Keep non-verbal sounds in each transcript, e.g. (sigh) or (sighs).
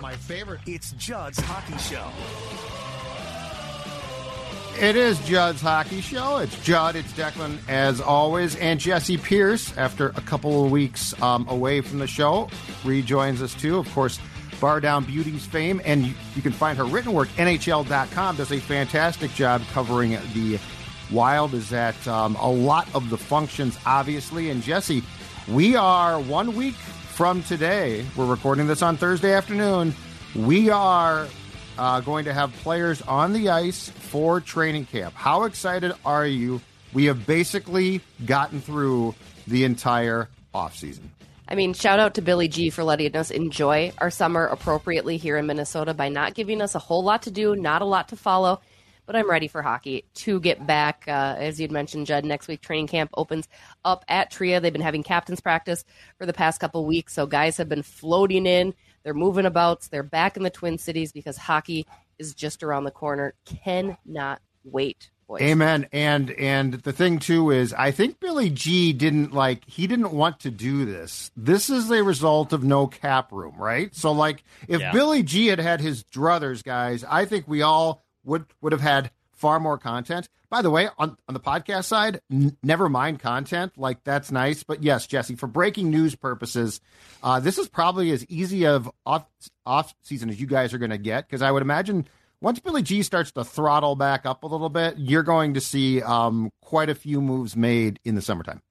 My favorite. It's Judd's Hockey Show. It is Judd's Hockey Show. It's Judd, it's Declan, as always, and Jessi Pierce, after a couple of weeks um, away from the show, rejoins us too. Of course, Bar Down Beauties fame, and you, you can find her written work, NHL.com, does a fantastic job covering the Wild, is that um, a lot of the functions, obviously. And Jessi, we are one week from today. We're recording this on Thursday afternoon. We are uh, going to have players on the ice for training camp. How excited are you? We have basically gotten through the entire offseason. I mean, shout out to Billy G for letting us enjoy our summer appropriately here in Minnesota by not giving us a whole lot to do, not a lot to follow. But I'm ready for hockey to get back. Uh, as you'd mentioned, Judd, next week training camp opens up at Tria. They've been having captain's practice for the past couple weeks. So guys have been floating in. They're moving about. They're back in the Twin Cities because hockey is just around the corner. Cannot wait. Boys. Amen. And and the thing too is I think Billy G didn't like he didn't want to do this. This is a result of no cap room, right? So like if Yeah. Billy G had had his druthers, guys, I think we all would would have had far more content. By the way, on on the podcast side, n- never mind content, like that's nice, but yes, Jessi, for breaking news purposes, uh, this is probably as easy of off off season as you guys are going to get because I would imagine once Billy G starts to throttle back up a little bit, you're going to see um, quite a few moves made in the summertime.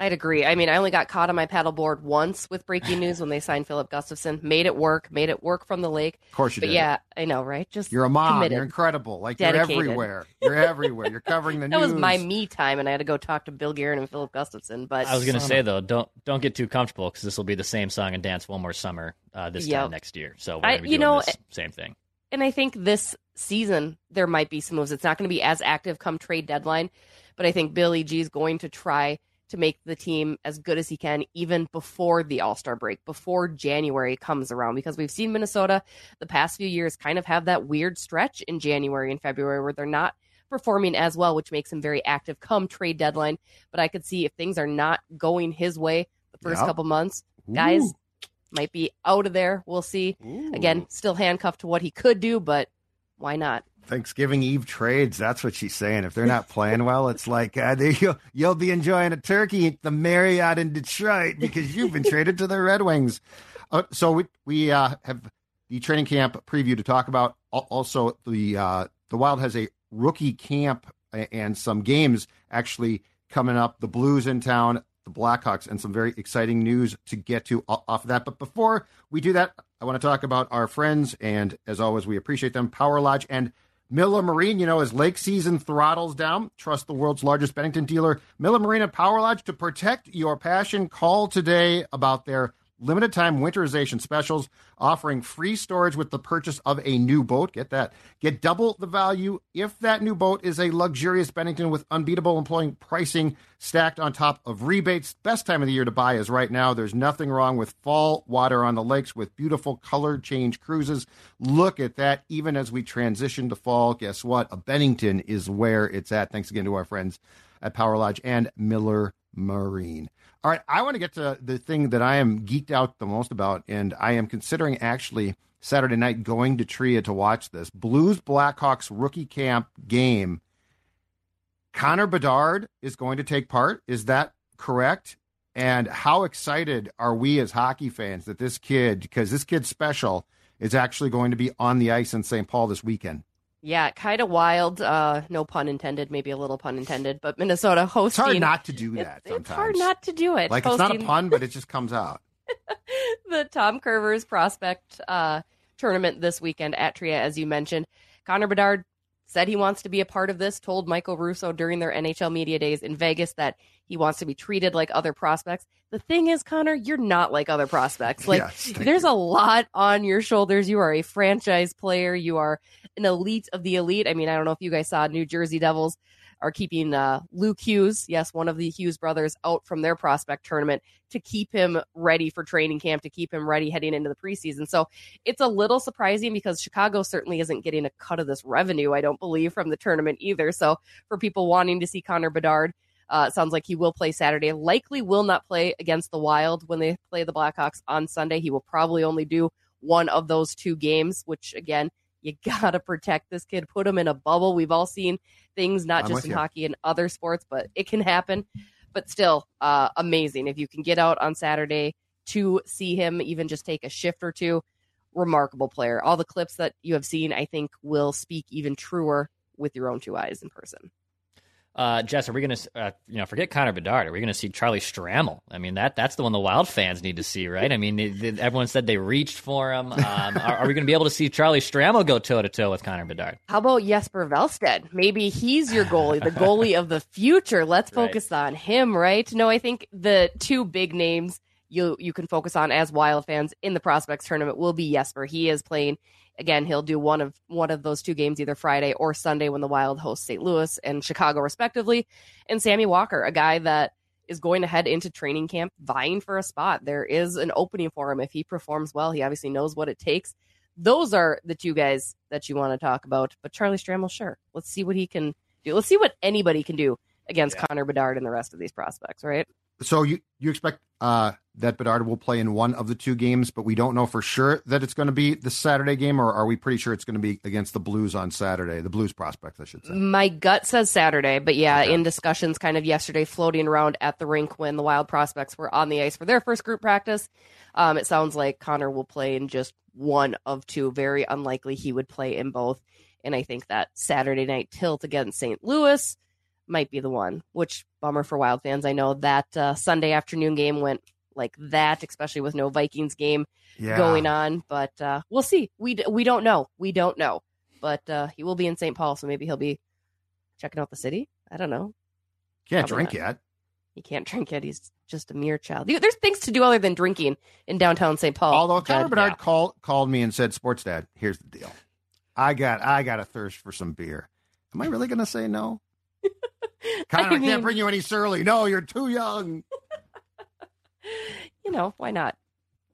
I'd agree. I mean, I only got caught on my paddleboard once with breaking news when they signed Filip Gustavsson. Made it work. Made it work from the lake. Of course you But did. yeah, I know, right? Just You're a mom. committed. You're incredible. Like Dedicated. you're everywhere. You're everywhere. You're covering the that news. (laughs) That was my me time, and I had to go talk to Bill Guerin and Filip Gustavsson. But I was going to say though, don't don't get too comfortable because this will be the same song and dance one more summer uh, this Yep. time next year. So we're I- going to be you doing know, this same thing. and I think this season there might be some moves. It's not going to be as active come trade deadline, but I think Billy G is going to try to make the team as good as he can even before the All Star break, before January comes around, because we've seen Minnesota the past few years kind of have that weird stretch in January and February where they're not performing as well, which makes him very active come trade deadline. But I could see if things are not going his way the first Yep. couple months, guys might be out of there. We'll see. Ooh. Again, still handcuffed to what he could do, but why not? Thanksgiving Eve trades. That's what she's saying. If they're not playing well, it's like uh, you'll, you'll be enjoying a turkey at the Marriott in Detroit because you've been traded to the Red Wings. Uh, so we, we uh, have the training camp preview to talk about. Also, the uh, the Wild has a rookie camp and some games actually coming up. The Blues in town, the Blackhawks, and some very exciting news to get to off of that. But before we do that, I want to talk about our friends, and as always, we appreciate them. Power Lodge and Miller Marine, you know, as lake season throttles down, trust the world's largest Bennington dealer, Miller Marine Power Lodge, to protect your passion. Call today about their limited time winterization specials, offering free storage with the purchase of a new boat. Get that. Get double the value if that new boat is a luxurious Bennington with unbeatable employing pricing stacked on top of rebates. Best time of the year to buy is right now. There's nothing wrong with fall water on the lakes with beautiful color change cruises. Look at that. Even as we transition to fall, guess what? A Bennington is where it's at. Thanks again to our friends at Power Lodge and Miller Marine. All right, I want to get to the thing that I am geeked out the most about, and I am considering actually Saturday night going to Tria to watch this Blues Blackhawks rookie camp game. Connor Bedard is going to take part. Is that correct? And how excited are we as hockey fans that this kid, because this kid's special, is actually going to be on the ice in St. Paul this weekend? Yeah, kind of wild. Uh, no pun intended, maybe a little pun intended. But Minnesota hosting. It's hard not to do that it's sometimes. hard not to do it. Like it's not a pun, but it (laughs) just comes out. the Tom Kurvers prospect uh, tournament this weekend at Tria, as you mentioned. Connor Bedard said he wants to be a part of this. Told Michael Russo during their NHL media days in Vegas that he wants to be treated like other prospects. The thing is, Connor, you're not like other prospects. Like Yes, there's you. a lot on your shoulders. You are a franchise player. You are an elite of the elite. I mean, I don't know if you guys saw New Jersey Devils are keeping uh, Luke Hughes, yes, one of the Hughes brothers, out from their prospect tournament to keep him ready for training camp, to keep him ready heading into the preseason. So it's a little surprising because Chicago certainly isn't getting a cut of this revenue, I don't believe, from the tournament either. So for people wanting to see Connor Bedard, uh, sounds like he will play Saturday. Likely will not play against the Wild when they play the Blackhawks on Sunday. He will probably only do one of those two games, which again, you (laughs) got to protect this kid, put him in a bubble. We've all seen things, not I'm just in you. hockey and other sports, but it can happen. But still, uh, amazing. If you can get out on Saturday to see him, even just take a shift or two, remarkable player. All the clips that you have seen, I think, will speak even truer with your own two eyes in person. Uh, Jess, are we going to, uh, you know, forget Connor Bedard? Are we going to see Charlie Stramel? I mean, that that's the one the Wild fans need to see, right? I mean, they, they- everyone said they reached for him. Um, (laughs) are, are we going to be able to see Charlie Stramel go toe to toe with Connor Bedard? How about Jesper Wallstedt? Maybe he's your goalie, the goalie of the future. Let's (laughs) Right. focus on him, right? No, I think the two big names you you can focus on as Wild fans in the prospects tournament will be Jesper. He is playing again. He'll do one of one of those two games either Friday or Sunday when the Wild host St. Louis and Chicago respectively. And Sammy Walker, a guy that is going to head into training camp vying for a spot. There is an opening for him if he performs well. He obviously knows what it takes. Those are the two guys that you want to talk about. But Charlie Stramel, sure. Let's see what he can do. Let's see what anybody can do against Yeah. Connor Bedard and the rest of these prospects, right? So you you expect uh, that Bedard will play in one of the two games, but we don't know for sure that it's going to be the Saturday game, or are we pretty sure it's going to be against the Blues on Saturday? The Blues prospects, I should say. My gut says Saturday, but yeah, Okay. in discussions kind of yesterday floating around at the rink when the Wild prospects were on the ice for their first group practice, um, it sounds like Connor will play in just one of two. Very unlikely he would play in both. And I think that Saturday night tilt against St. Louis might be the one, which bummer for Wild fans. I know that uh, Sunday afternoon game went like that, especially with no Vikings game Yeah, going on. But uh, we'll see. We d- we don't know. We don't know. But uh, he will be in St. Paul, so maybe he'll be checking out the city. I don't know. can't probably drink yet. He can't (laughs) drink yet. He's just a mere child. There's things to do other than drinking in downtown St. Paul. Although Connor Judd. Bedard yeah. called called me and said, "Sports Dad, here's the deal. I got I got a thirst for some beer. Am I really going to say no? (laughs) Connor, I, mean- can't bring you any surly. No, you're too young. (laughs) you know why not?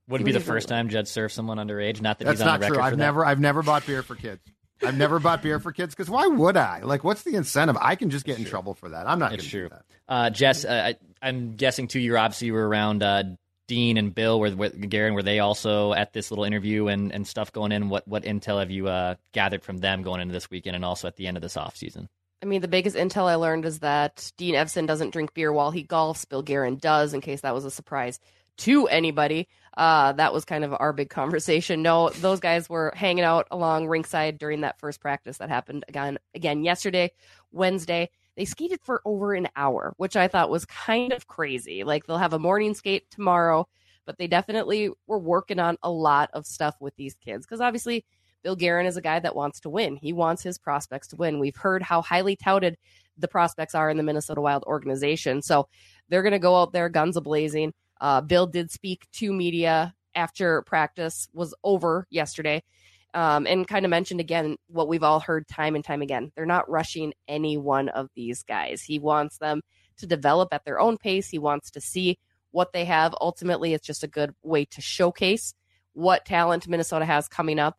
Would it be the first time Judd served someone underage? Not that That's he's on not the record true. I've that. never I've never bought beer for kids. I've never bought beer for kids because why would I? Like, what's the incentive? I can just get in true. trouble for that. I'm not. It's gonna do true. that. Uh, Jess, uh, I, I'm guessing too. You're obviously you were around uh, Dean and Bill. Were, were Guerin? Were they also at this little interview and, and stuff going in? What what intel have you uh, gathered from them going into this weekend and also at the end of this off season? I mean, the biggest intel I learned is that Dean Evason doesn't drink beer while he golfs. Bill Guerin does, in case that was a surprise to anybody. Uh, that was kind of our big (laughs) conversation. No, those guys were hanging out along ringside during that first practice that happened again again yesterday, Wednesday. They skated for over an hour, which I thought was kind of crazy. Like they'll have a morning skate tomorrow, but they definitely were working on a lot of stuff with these kids because obviously Bill Guerin is a guy that wants to win. He wants his prospects to win. We've heard how highly touted the prospects are in the Minnesota Wild organization. So they're going to go out there guns a blazing. Uh, Bill did speak to media after practice was over yesterday um, and kind of mentioned again what we've all heard time and time again. They're not rushing any one of these guys. He wants them to develop at their own pace. He wants to see what they have. Ultimately, it's just a good way to showcase what talent Minnesota has coming up.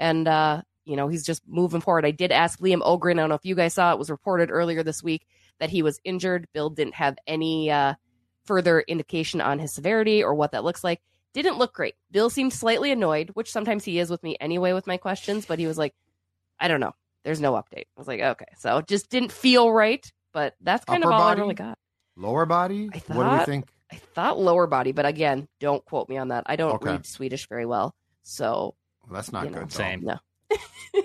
And, uh, you know, he's just moving forward. I did ask Liam Öhgren. I don't know if you guys saw it, was reported earlier this week that he was injured. Bill didn't have any uh, further indication on his severity or what that looks like. Didn't look great. Bill seemed slightly annoyed, which sometimes he is with me anyway with my questions, but he was like, I don't know. There's no update. I was like, okay. So it just didn't feel right, but that's kind Upper of all body? I really got. Lower body. I what do we think? I thought lower body, but again, don't quote me on that. I don't Okay. read Swedish very well. So Well, that's not you know, good. though. Same. no. (laughs) (laughs)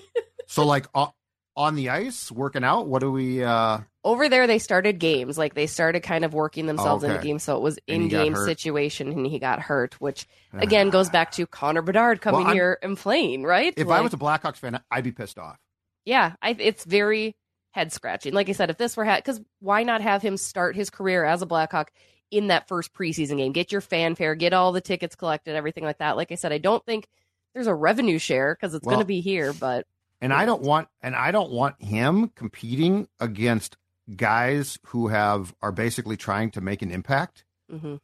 So, like o- on the ice, working out. What do we? uh over there they started games like they started kind of working themselves into Okay. games so it was And he got in-game situation and he got hurt which again goes back to connor bedard coming Well, here and playing right If I was a Blackhawks fan, I'd be pissed off. yeah I, it's very head scratching like i said if this were because why not have him start his career as a blackhawk in that first preseason game get your fanfare get all the tickets collected everything like that like i said i don't think there's a revenue share because it's Well- going to be here but And I don't want and I don't want him competing against guys who have are basically trying to make an impact. mhm.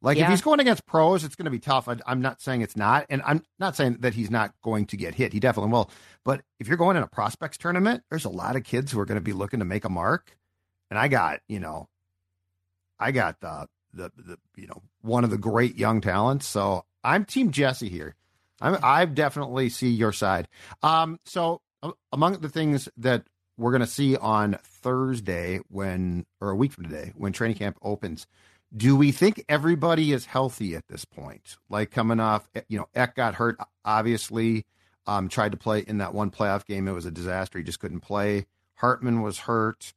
Like if he's going against pros, it's going to be tough. I, I'm not saying it's not, and I'm not saying that he's not going to get hit. He definitely will. But if you're going in a prospects tournament, there's a lot of kids who are going to be looking to make a mark. And I got, you know, I got the the the you know one of the great young talents. So I'm Team Jessi here. I definitely see your side. Um, so among the things that we're going to see on Thursday when, or a week from today, when training camp opens, do we think everybody is healthy at this point? Like coming off, you know, Ek got hurt, obviously, um, tried to play in that one playoff game. It was a disaster. He just couldn't play. Hartman was hurt.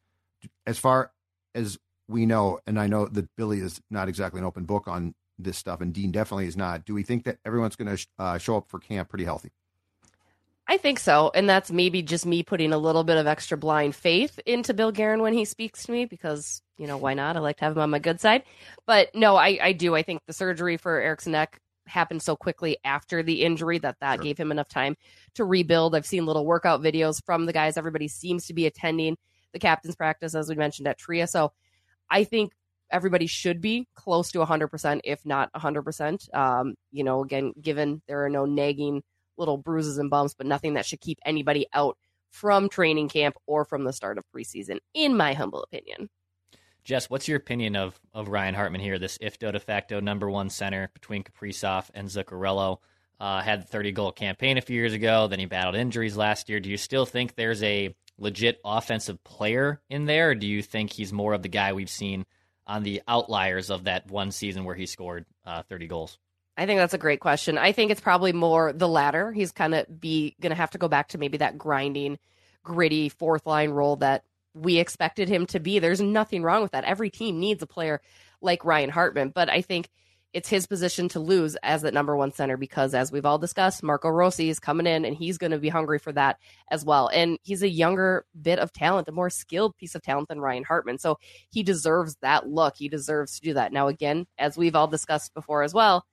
As far as we know, and I know that Billy is not exactly an open book on this stuff, and Dean definitely is not. Do we think that everyone's going to uh, show up for camp pretty healthy? I think so. And that's maybe just me putting a little bit of extra blind faith into Bill Guerin when he speaks to me because, you know, why not? I like to have him on my good side. But no, I, I do. I think the surgery for Eric's neck happened so quickly after the injury that that sure. gave him enough time to rebuild. I've seen little workout videos from the guys. Everybody seems to be attending the captain's practice, as we mentioned at Tria. So I think everybody should be close to 100%, if not 100%. Um, you know, again, given there are no nagging – little bruises and bumps, but nothing that should keep anybody out from training camp or from the start of preseason, in my humble opinion. Jess, what's your opinion of of Ryan Hartman here, this ifdo de facto number one center between Kaprizov and Zuccarello? Uh, had the 30 goal campaign a few years ago, then he battled injuries last year. Do you still think there's a legit offensive player in there, do you think he's more of the guy we've seen on the outliers of that one season where he scored uh, 30 goals? I think that's a great question. I think it's probably more the latter. He's kind of be going to have to go back to maybe that grinding, gritty fourth line role that we expected him to be. There's nothing wrong with that. Every team needs a player like Ryan Hartman, but I think it's his position to lose as that number one center because, as we've all discussed, Marco Rossi is coming in and he's going to be hungry for that as well. And he's a younger bit of talent, a more skilled piece of talent than Ryan Hartman. So he deserves that look. He deserves to do that. Now, again, as we've all discussed before as well,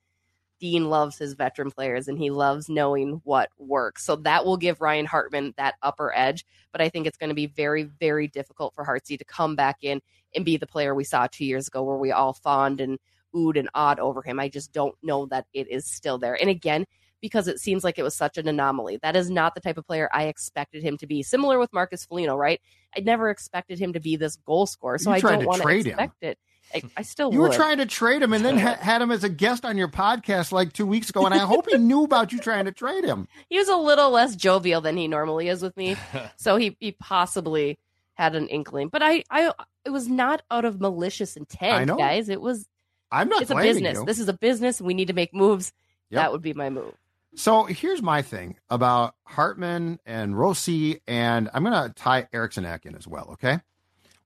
Dean loves his veteran players and he loves knowing what works. So that will give Ryan Hartman that upper edge. But I think it's going to be very, very difficult for Hartsey to come back in and be the player we saw two years ago where we all fawned and oohed and awed over him. I just don't know that it is still there. And again, because it seems like it was such an anomaly. That is not the type of player I expected him to be. Similar with Marcus Foligno, right? I never expected him to be this goal scorer, so I don't want to expect him. it. I, I still you would. were trying to trade him and then ha- had him as a guest on your podcast like two weeks ago, and I hope he knew about you trying to trade him. (laughs) He was a little less jovial than he normally is with me, (laughs) so he he possibly had an inkling. But I I it was not out of malicious intent, guys. It was. I'm not. It's a business. You. This is a business. We need to make moves. Yep. That would be my move. So here's my thing about Hartman and Rossi, and I'm going to tie Eriksson Ek in as well. Okay,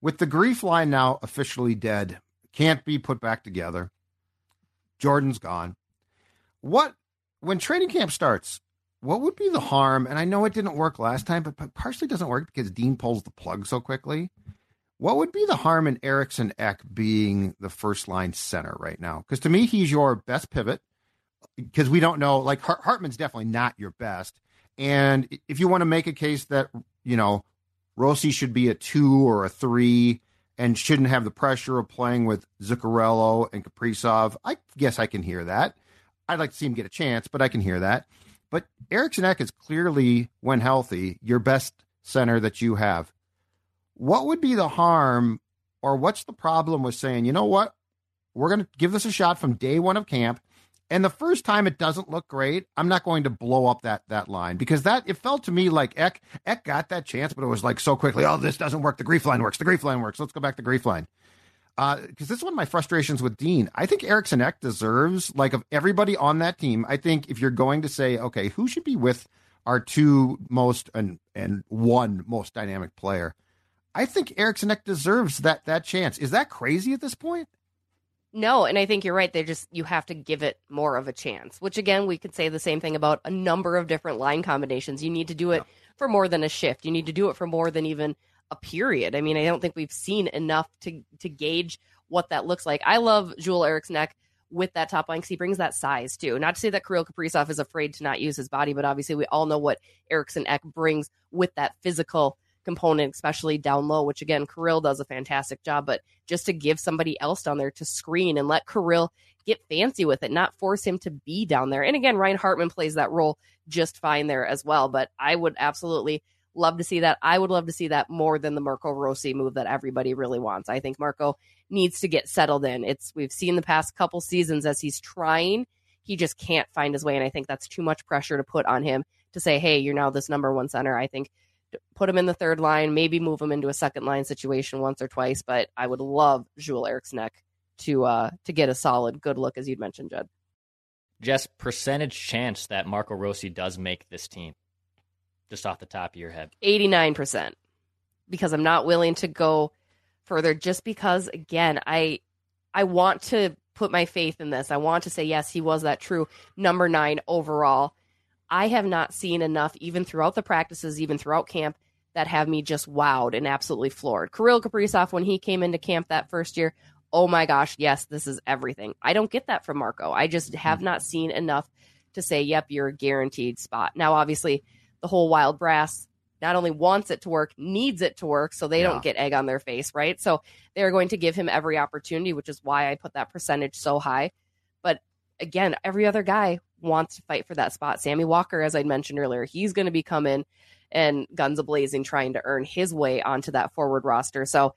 with the GREEF line now officially dead, can't be put back together. Jordan's gone. What when training camp starts? What would be the harm? And I know it didn't work last time, but partially doesn't work because Dean pulls the plug so quickly. What would be the harm in Eriksson Ek being the first line center right now? Because to me, he's your best pivot. Because we don't know, like Hartman's definitely not your best. And if you want to make a case that you know Rossi should be a two or a three, and shouldn't have the pressure of playing with Zuccarello and Kaprizov. I guess I can hear that. I'd like to see him get a chance, but I can hear that. But Eriksson Ek is clearly, when healthy, your best center that you have. What would be the harm, or what's the problem with saying, you know what, we're going to give this a shot from day one of camp, and the first time it doesn't look great, I'm not going to blow up that that line because that it felt to me like Ek Ek got that chance, but it was like so quickly. Oh, this doesn't work. The GREEF line works. The GREEF line works. Let's go back to GREEF line. Because uh, this is one of my frustrations with Dean. I think Eriksson Ek deserves like of everybody on that team. I think if you're going to say, okay, who should be with our two most and and one most dynamic player, I think Eriksson Ek deserves that that chance. Is that crazy at this point? No, and I think you're right. They just you have to give it more of a chance. Which again, we could say the same thing about a number of different line combinations. You need to do it yeah. for more than a shift. You need to do it for more than even a period. I mean, I don't think we've seen enough to to gauge what that looks like. I love Joel Eriksson Ek with that top line because he brings that size too. Not to say that Kirill Kaprizov is afraid to not use his body, but obviously we all know what Eriksson Ek brings with that physical component, especially down low, which again, Kirill does a fantastic job. But just to give somebody else down there to screen and let Kirill get fancy with it, not force him to be down there. And again, Ryan Hartman plays that role just fine there as well. But I would absolutely love to see that. I would love to see that more than the Marco Rossi move that everybody really wants. I think Marco needs to get settled in. It's we've seen the past couple seasons as he's trying he just can't find his way. And I think that's too much pressure to put on him to say, hey, you're now this number one center. I think put him in the third line, maybe move him into a second line situation once or twice. But I would love Joel Eriksson to uh to get a solid good look as you'd mentioned, Judd. Jess, percentage chance that Marco Rossi does make this team, just off the top of your head. Eighty nine percent, because I'm not willing to go further. Just because, again, I I want to put my faith in this. I want to say yes, he was that true number nine overall. I have not seen enough, even throughout the practices, even throughout camp, that have me just wowed and absolutely floored. Kirill Kaprizov, when he came into camp that first year, oh my gosh, yes, this is everything. I don't get that from Marco. I just mm-hmm. have not seen enough to say, yep, you're a guaranteed spot. Now, obviously, the whole wild brass not only wants it to work, needs it to work, so they yeah. don't get egg on their face, right? So they're going to give him every opportunity, which is why I put that percentage so high. But again, every other guy wants to fight for that spot. Sammy Walker, as I mentioned earlier, he's going to be coming and guns a blazing, trying to earn his way onto that forward roster. So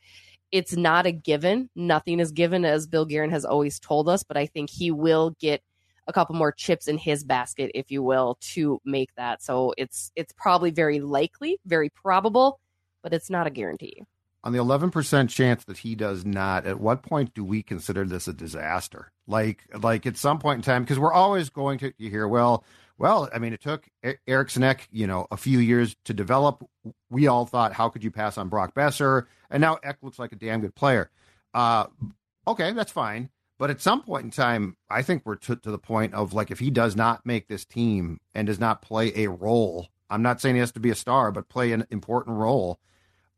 it's not a given. Nothing is given, as Bill Guerin has always told us, but I think he will get a couple more chips in his basket, if you will, to make that. So it's it's probably very likely, very probable, but it's not a guarantee. On the eleven percent chance that he does not, at what point do we consider this a disaster? Like like at some point in time, because we're always going to you hear, well, well, I mean, it took Eriksson Ek, you know, a few years to develop. We all thought, how could you pass on Brock Boeser? And now Ek looks like a damn good player. Uh, okay, that's fine. But at some point in time, I think we're to, to the point of like, if he does not make this team and does not play a role, I'm not saying he has to be a star, but play an important role.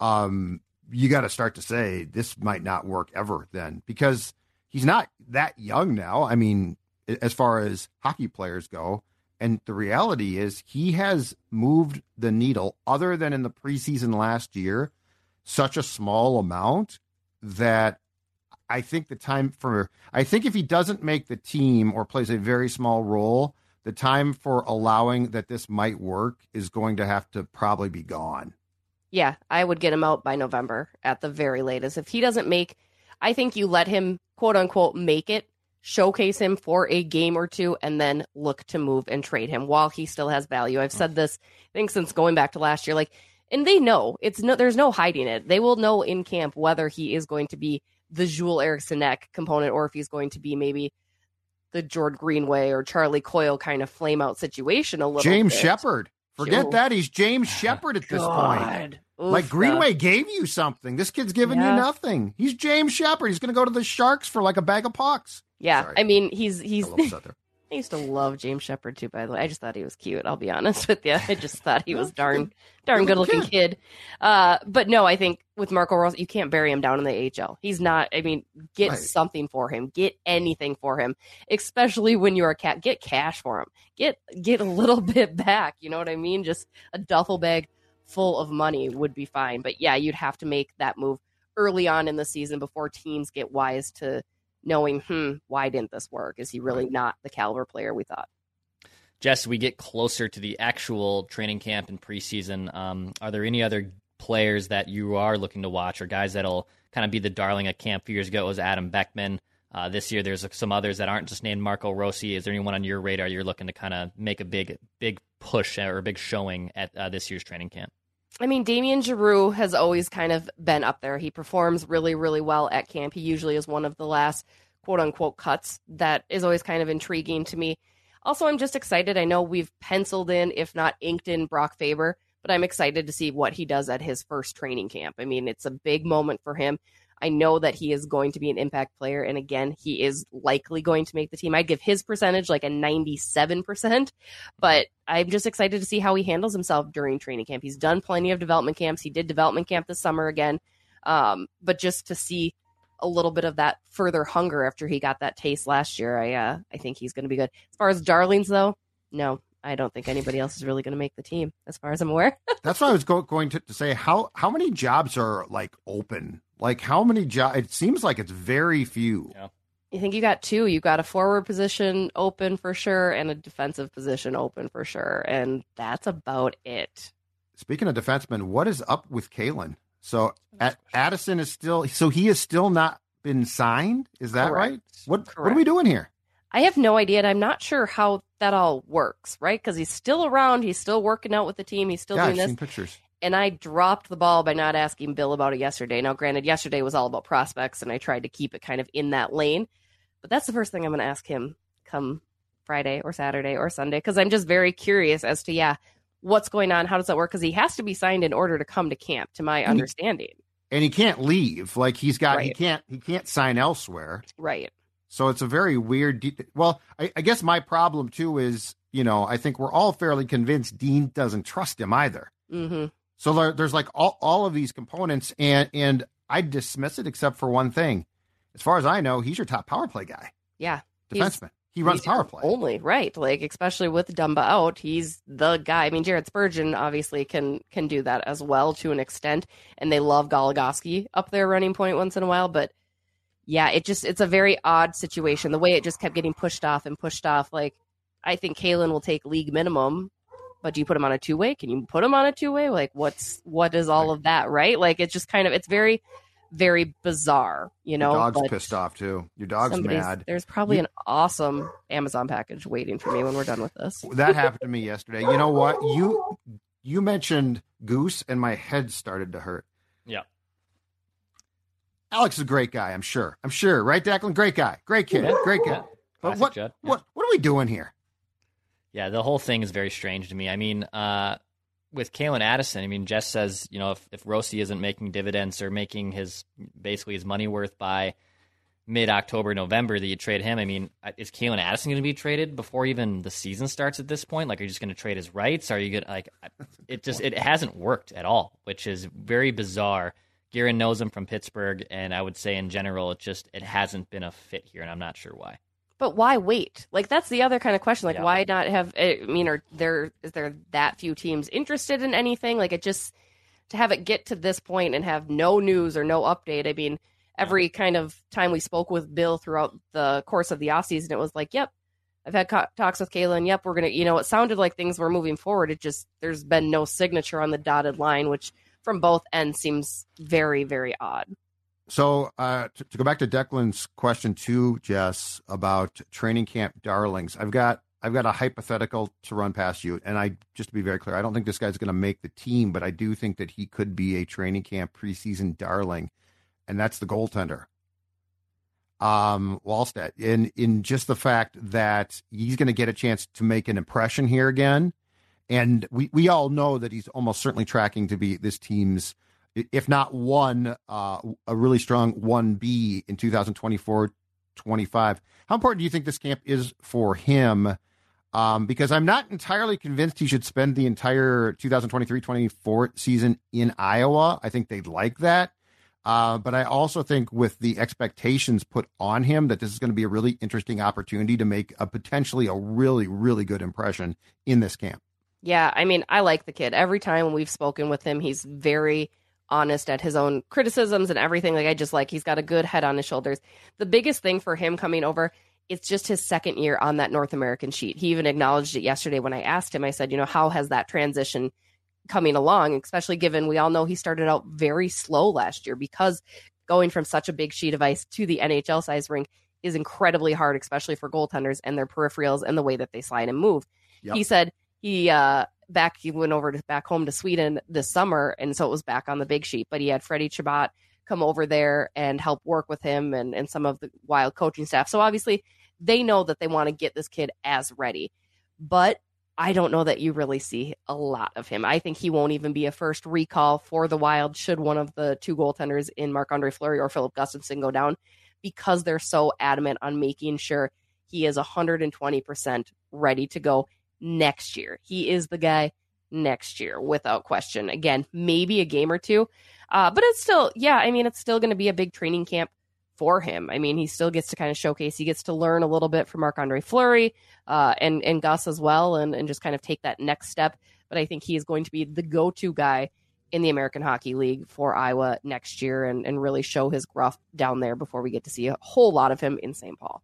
Um, you got to start to say this might not work ever then because he's not that young now. I mean, as far as hockey players go, and the reality is, he has moved the needle, other than in the preseason last year, such a small amount that I think the time for, I think if he doesn't make the team or plays a very small role, the time for allowing that this might work is going to have to probably be gone. Yeah, I would get him out by November at the very latest. If he doesn't make, I think you let him quote unquote make it showcase him for a game or two and then look to move and trade him while he still has value. I've said this I think since going back to last year like and they know it's no there's no hiding it. They will know in camp whether he is going to be the Joel Eriksson component or if he's going to be maybe the Jordan Greenway or Charlie Coyle kind of flame out situation a little James bit. Shepard. Forget that he's James (sighs) Shepard at this God. point. Oof, like Greenway gave you something. This kid's giving yeah. you nothing. He's James Shepard. He's going to go to the Sharks for like a bag of pucks. Yeah, Sorry. I mean he's he's. I, (laughs) I used to love James Shepard too. By the way, I just thought he was cute. I'll be honest with you. I just thought he (laughs) was darn darn good looking kid. Uh, but no, I think with Marco Rossi, you can't bury him down in the AHL. He's not. I mean, get right. something for him. Get anything for him, especially when you're a cat. Get cash for him. Get get a little (laughs) bit back. You know what I mean? Just a duffel bag full of money would be fine. But yeah, you'd have to make that move early on in the season before teams get wise to knowing, hmm, why didn't this work? Is he really not the caliber player we thought? Jess, we get closer to the actual training camp and preseason. Um, are there any other players that you are looking to watch or guys that'll kind of be the darling of camp? A few years ago, it was Adam Beckman. Uh, this year, there's some others that aren't just named Marco Rossi. Is there anyone on your radar you're looking to kind of make a big, big push or a big showing at uh, this year's training camp? I mean, Damien Giroux has always kind of been up there. He performs really, really well at camp. He usually is one of the last quote unquote cuts. That is always kind of intriguing to me. Also, I'm just excited. I know we've penciled in, if not inked in, Brock Faber, but I'm excited to see what he does at his first training camp. I mean, it's a big moment for him. I know that he is going to be an impact player. And again, he is likely going to make the team. I'd give his percentage like a 97%, but I'm just excited to see how he handles himself during training camp. He's done plenty of development camps. He did development camp this summer again. Um, but just to see a little bit of that further hunger after he got that taste last year, I, uh, I think he's going to be good. As far as darlings though, no, I don't think anybody else is really going to make the team, as far as I'm aware. (laughs) That's what I was go- going to, to, say. How how many jobs are like open? Like how many jobs? It seems like it's very few. Yeah. You think you got two? You got a forward position open for sure, and a defensive position open for sure, and that's about it. Speaking of defensemen, what is up with Calen? So Addison is still so he has still not been signed. Is that Correct. right? What Correct. what are we doing here? I have no idea, and I'm not sure how that all works, right? Because he's still around, he's still working out with the team, he's still yeah, doing I've this. pictures. And I dropped the ball by not asking Bill about it yesterday. Now, granted, yesterday was all about prospects, and I tried to keep it kind of in that lane. But that's the first thing I'm going to ask him come Friday or Saturday or Sunday because I'm just very curious as to yeah, what's going on? How does that work? Because he has to be signed in order to come to camp, to my he- understanding. And he can't leave. Like he's got he can't he can't sign elsewhere. Right. So it's a very weird. De- well, I, I guess my problem too is, you know, I think we're all fairly convinced Dean doesn't trust him either. hmm So there, there's like all, all of these components, and and I dismiss it except for one thing. As far as I know, he's your top power play guy, Yeah. Defenseman. He runs power play. only right. Like especially with Dumba out, he's the guy. I mean, Jared Spurgeon obviously can can do that as well to an extent, and they love Goligoski up there running point once in a while. But yeah, it just it's a very odd situation. The way it just kept getting pushed off and pushed off. Like I think Calen will take league minimum, but do you put him on a two way? Can you put him on a two way? Like what's what is all of that? Right? Like it's just kind of it's very very bizarre. You know, Your dog's pissed off too. Your dog's mad. There's probably You- an awesome Amazon package waiting for me when we're done with this. (laughs) That happened to me yesterday. You know what? You you mentioned Goose, and my head started to hurt. Alex is a great guy. I'm sure. I'm sure. Right, Declan? Great guy. Great kid. Yeah, Great guy. yeah. But what Yeah. what what are we doing here? Yeah, the whole thing is very strange to me. I mean, uh, with Calen Addison, I mean, Jess says, you know, if, if Rossi isn't making dividends or making his basically his money worth by mid October, November, that you trade him. I mean, uh, is Calen Addison going to be traded before even the season starts at this point? Like, are you just going to trade his rights? Are you going to, like, it just, it hasn't worked at all, which is very bizarre. Guerin knows him from Pittsburgh, and I would say in general, it just, it hasn't been a fit here, and I'm not sure why. But why wait? Like that's the other kind of question. Like Yeah. why not have? I mean, are there is there that few teams interested in anything? Like it just to have it get to this point and have no news or no update. I mean, every kind of time we spoke with Bill throughout the course of the offseason, it was like, "Yep, I've had co- talks with Kayla, and yep, we're gonna." You know, it sounded like things were moving forward. It just there's been no signature on the dotted line, which from both ends seems very very odd. So uh, to, to go back to Declan's question too, Jess, about training camp darlings, I've got I've got a hypothetical to run past you, and I just to be very clear, I don't think this guy's going to make the team, but I do think that he could be a training camp preseason darling, and that's the goaltender, um, Wallstedt. In in just the fact that he's going to get a chance to make an impression here again, and we we all know that he's almost certainly tracking to be this team's if not one, uh, a really strong 1B in 2024 25. How important do you think this camp is for him? Um, because I'm not entirely convinced he should spend the entire 2023 24 season in Iowa. I think they'd like that. Uh, but I also think with the expectations put on him that this is going to be a really interesting opportunity to make a potentially a really, really good impression in this camp. Yeah, I mean, I like the kid. Every time we've spoken with him, he's very honest at his own criticisms and everything. Like I just like he's got a good head on his shoulders. The biggest thing for him coming over, it's just his second year on that North American sheet. He even acknowledged it yesterday when I asked him. I said, you know, how has that transition coming along, especially given we all know he started out very slow last year because going from such a big sheet of ice to the NHL size rink is incredibly hard, especially for goaltenders and their peripherals and the way that they slide and move. Yep. He said he uh back he went over to back home to Sweden this summer and so it was back on the big sheet. But he had Freddie Chabot come over there and help work with him and, and some of the wild coaching staff. So obviously they know that they want to get this kid as ready. But I don't know that you really see a lot of him. I think he won't even be a first recall for the Wild should one of the two goaltenders in Marc Andre Fleury or Filip Gustavsson go down because they're so adamant on making sure he is 120% ready to go next year. He is the guy next year without question. Again, maybe a game or two. Uh, but it's still, yeah, I mean, it's still going to be a big training camp for him. I mean, he still gets to kind of showcase. He gets to learn a little bit from Marc Andre Fleury uh, and and Gus as well, and and just kind of take that next step. But I think he is going to be the go to guy in the American Hockey League for Iowa next year, and and really show his gruff down there before we get to see a whole lot of him in St. Paul.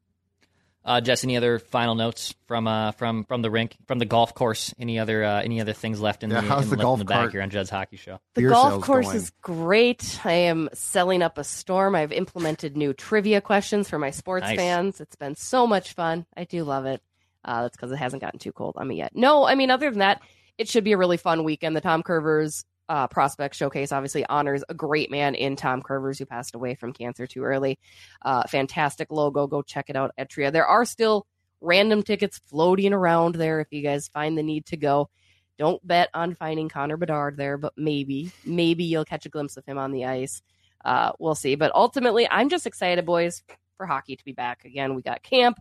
Uh, Jess, any other final notes from uh, from from the rink, from the golf course? Any other uh, any other things left in Yeah, the, how's in the golf in the bag cart? here on Judd's Hockey Show? The Beer golf course going. is great. I am selling up a storm. I've implemented new trivia questions for my sports Nice. fans. It's been so much fun. I do love it. Uh, that's because it hasn't gotten too cold on me yet. No, I mean, other than that, it should be a really fun weekend. The Tom Kurvers uh, Prospect Showcase obviously honors a great man in Tom Kurvers who passed away from cancer too early. Uh, fantastic logo. Go check it out at Tria. There are still random tickets floating around there if you guys find the need to go. Don't bet on finding Connor Bedard there, but maybe, maybe you'll catch a glimpse of him on the ice. Uh, we'll see. But ultimately, I'm just excited, boys, for hockey to be back again. We got camp,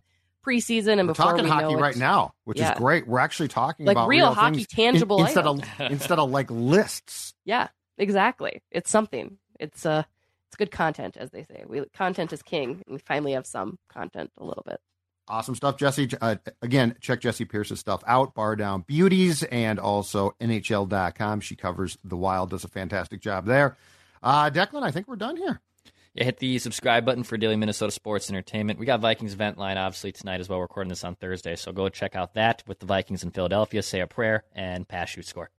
preseason, and We're talking we hockey right now, which Yeah. is great. We're actually talking like about real, real hockey, things tangible in- instead items. of instead of like lists. Yeah, exactly. It's something. It's uh it's good content, as they say. We content is king, and we finally have some content a little bit. Awesome stuff, Jessi. Uh, again, check Jessi Pierce's stuff out, Bar Down Beauties, and also NHL.com. She covers the Wild, does a fantastic job there. Uh, Declan, I think we're done here. Hit the subscribe button for Daily Minnesota Sports Entertainment. We got Vikings event line obviously tonight as well. We're recording this on Thursday, so go check out that with the Vikings in Philadelphia. Say a prayer and pass, shoot, score.